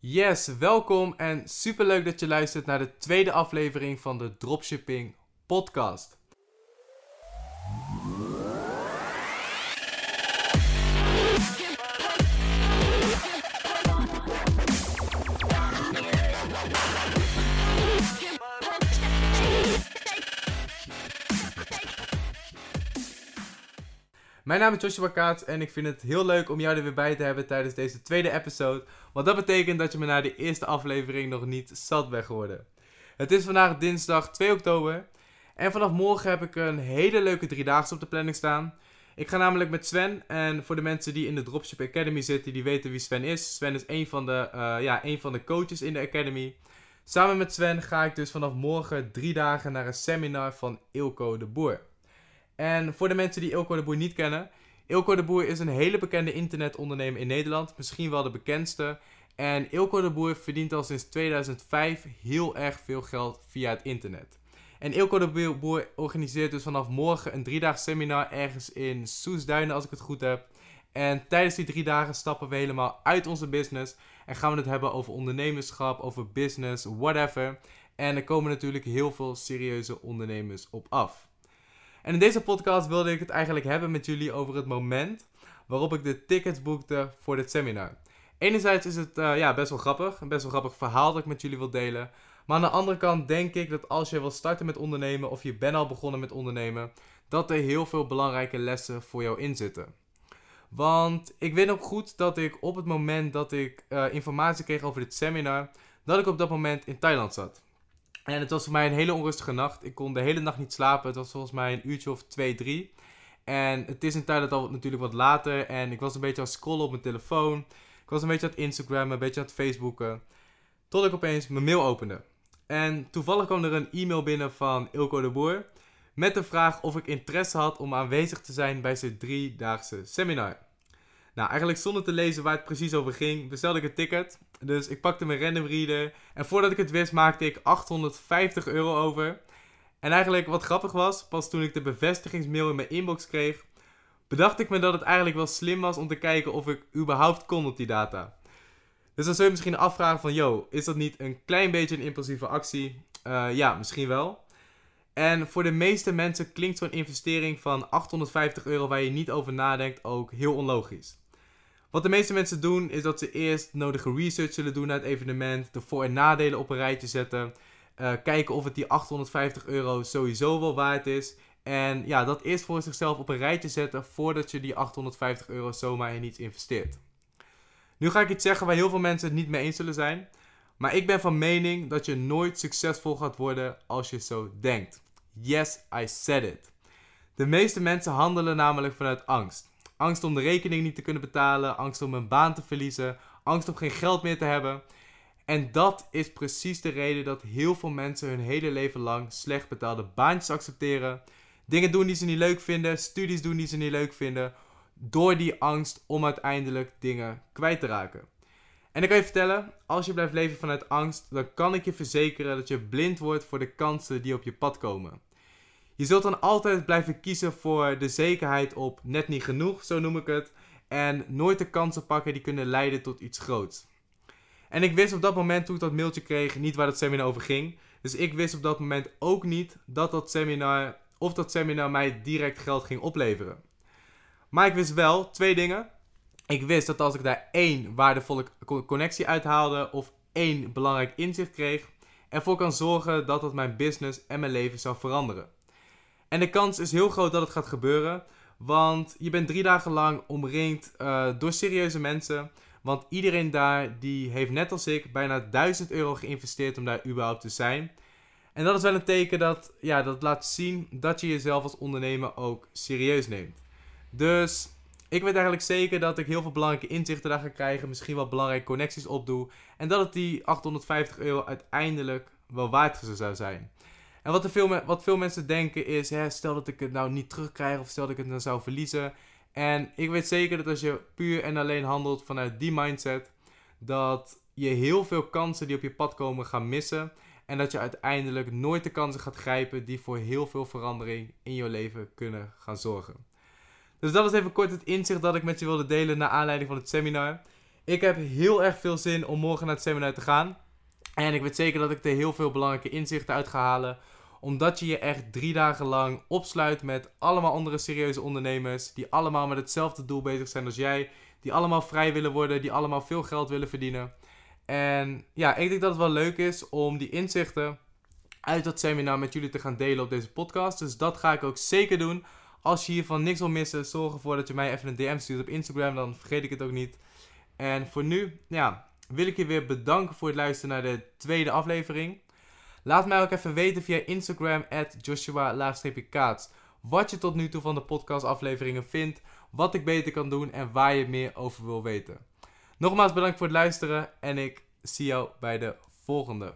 Yes, welkom en superleuk dat je luistert naar de tweede aflevering van de Dropshipping Podcast. Mijn naam is Joshua Kaats en ik vind het heel leuk om jou er weer bij te hebben tijdens deze tweede episode. Want dat betekent dat je me na de eerste aflevering nog niet zat bent geworden. Het is vandaag dinsdag 2 oktober en vanaf morgen heb ik een hele leuke driedaagse op de planning staan. Ik ga namelijk met Sven en voor de mensen die in de Dropship Academy zitten, die weten wie Sven is. Sven is een van de, uh, ja, een van de coaches in de Academy. Samen met Sven ga ik dus vanaf morgen drie dagen naar een seminar van Ilko de Boer. En voor de mensen die Ilko de Boer niet kennen. Ilko de Boer is een hele bekende internetondernemer in Nederland. Misschien wel de bekendste. En Ilko de Boer verdient al sinds 2005 heel erg veel geld via het internet. En Ilko de Boer organiseert dus vanaf morgen een driedaags seminar ergens in Soesduinen als ik het goed heb. En tijdens die drie dagen stappen we helemaal uit onze business. En gaan we het hebben over ondernemerschap, over business, whatever. En er komen natuurlijk heel veel serieuze ondernemers op af. En in deze podcast wilde ik het eigenlijk hebben met jullie over het moment waarop ik de tickets boekte voor dit seminar. Enerzijds is het uh, ja, best wel grappig, een best wel grappig verhaal dat ik met jullie wil delen. Maar aan de andere kant denk ik dat als je wil starten met ondernemen of je bent al begonnen met ondernemen, dat er heel veel belangrijke lessen voor jou in zitten. Want ik weet ook goed dat ik op het moment dat ik uh, informatie kreeg over dit seminar, dat ik op dat moment in Thailand zat. En het was voor mij een hele onrustige nacht. Ik kon de hele nacht niet slapen. Het was volgens mij een uurtje of twee, drie. En het is in tijd al natuurlijk wat later. En ik was een beetje aan het scrollen op mijn telefoon. Ik was een beetje aan het een beetje aan het Facebooken. Tot ik opeens mijn mail opende. En toevallig kwam er een e-mail binnen van Ilko de Boer. Met de vraag of ik interesse had om aanwezig te zijn bij zijn driedaagse seminar. Nou, eigenlijk zonder te lezen waar het precies over ging, bestelde ik een ticket. Dus ik pakte mijn random reader. En voordat ik het wist, maakte ik 850 euro over. En eigenlijk wat grappig was, pas toen ik de bevestigingsmail in mijn inbox kreeg, bedacht ik me dat het eigenlijk wel slim was om te kijken of ik überhaupt kon op die data. Dus dan zul je misschien afvragen van, yo, is dat niet een klein beetje een impulsieve actie? Uh, ja, misschien wel. En voor de meeste mensen klinkt zo'n investering van 850 euro waar je niet over nadenkt ook heel onlogisch. Wat de meeste mensen doen, is dat ze eerst nodige research zullen doen naar het evenement, de voor- en nadelen op een rijtje zetten, uh, kijken of het die 850 euro sowieso wel waard is. En ja, dat eerst voor zichzelf op een rijtje zetten voordat je die 850 euro zomaar in iets investeert. Nu ga ik iets zeggen waar heel veel mensen het niet mee eens zullen zijn. Maar ik ben van mening dat je nooit succesvol gaat worden als je zo denkt. Yes, I said it. De meeste mensen handelen namelijk vanuit angst. Angst om de rekening niet te kunnen betalen, angst om een baan te verliezen, angst om geen geld meer te hebben. En dat is precies de reden dat heel veel mensen hun hele leven lang slecht betaalde baantjes accepteren. Dingen doen die ze niet leuk vinden, studies doen die ze niet leuk vinden. Door die angst om uiteindelijk dingen kwijt te raken. En ik kan je vertellen, als je blijft leven vanuit angst, dan kan ik je verzekeren dat je blind wordt voor de kansen die op je pad komen. Je zult dan altijd blijven kiezen voor de zekerheid op net niet genoeg, zo noem ik het. En nooit de kansen pakken die kunnen leiden tot iets groots. En ik wist op dat moment toen ik dat mailtje kreeg niet waar dat seminar over ging. Dus ik wist op dat moment ook niet dat dat seminar of dat seminar mij direct geld ging opleveren. Maar ik wist wel twee dingen. Ik wist dat als ik daar één waardevolle connectie uithaalde of één belangrijk inzicht kreeg, ervoor kan zorgen dat dat mijn business en mijn leven zou veranderen. En de kans is heel groot dat het gaat gebeuren. Want je bent drie dagen lang omringd uh, door serieuze mensen. Want iedereen daar die heeft net als ik bijna 1000 euro geïnvesteerd om daar überhaupt te zijn. En dat is wel een teken dat, ja, dat laat zien dat je jezelf als ondernemer ook serieus neemt. Dus ik weet eigenlijk zeker dat ik heel veel belangrijke inzichten daar ga krijgen. Misschien wel belangrijke connecties opdoe. En dat het die 850 euro uiteindelijk wel waard zou zijn. En wat, er veel, wat veel mensen denken is, hè, stel dat ik het nou niet terugkrijg of stel dat ik het nou zou verliezen. En ik weet zeker dat als je puur en alleen handelt vanuit die mindset, dat je heel veel kansen die op je pad komen gaan missen. En dat je uiteindelijk nooit de kansen gaat grijpen die voor heel veel verandering in je leven kunnen gaan zorgen. Dus dat is even kort het inzicht dat ik met je wilde delen naar aanleiding van het seminar. Ik heb heel erg veel zin om morgen naar het seminar te gaan. En ik weet zeker dat ik er heel veel belangrijke inzichten uit ga halen. Omdat je je echt drie dagen lang opsluit met allemaal andere serieuze ondernemers. Die allemaal met hetzelfde doel bezig zijn als jij. Die allemaal vrij willen worden. Die allemaal veel geld willen verdienen. En ja, ik denk dat het wel leuk is om die inzichten uit dat seminar met jullie te gaan delen op deze podcast. Dus dat ga ik ook zeker doen. Als je hiervan niks wil missen, zorg ervoor dat je mij even een DM stuurt op Instagram. Dan vergeet ik het ook niet. En voor nu, ja, wil ik je weer bedanken voor het luisteren naar de tweede aflevering. Laat mij ook even weten via Instagram, at Joshua-kaats, wat je tot nu toe van de podcastafleveringen vindt, wat ik beter kan doen en waar je meer over wil weten. Nogmaals bedankt voor het luisteren en ik zie jou bij de volgende.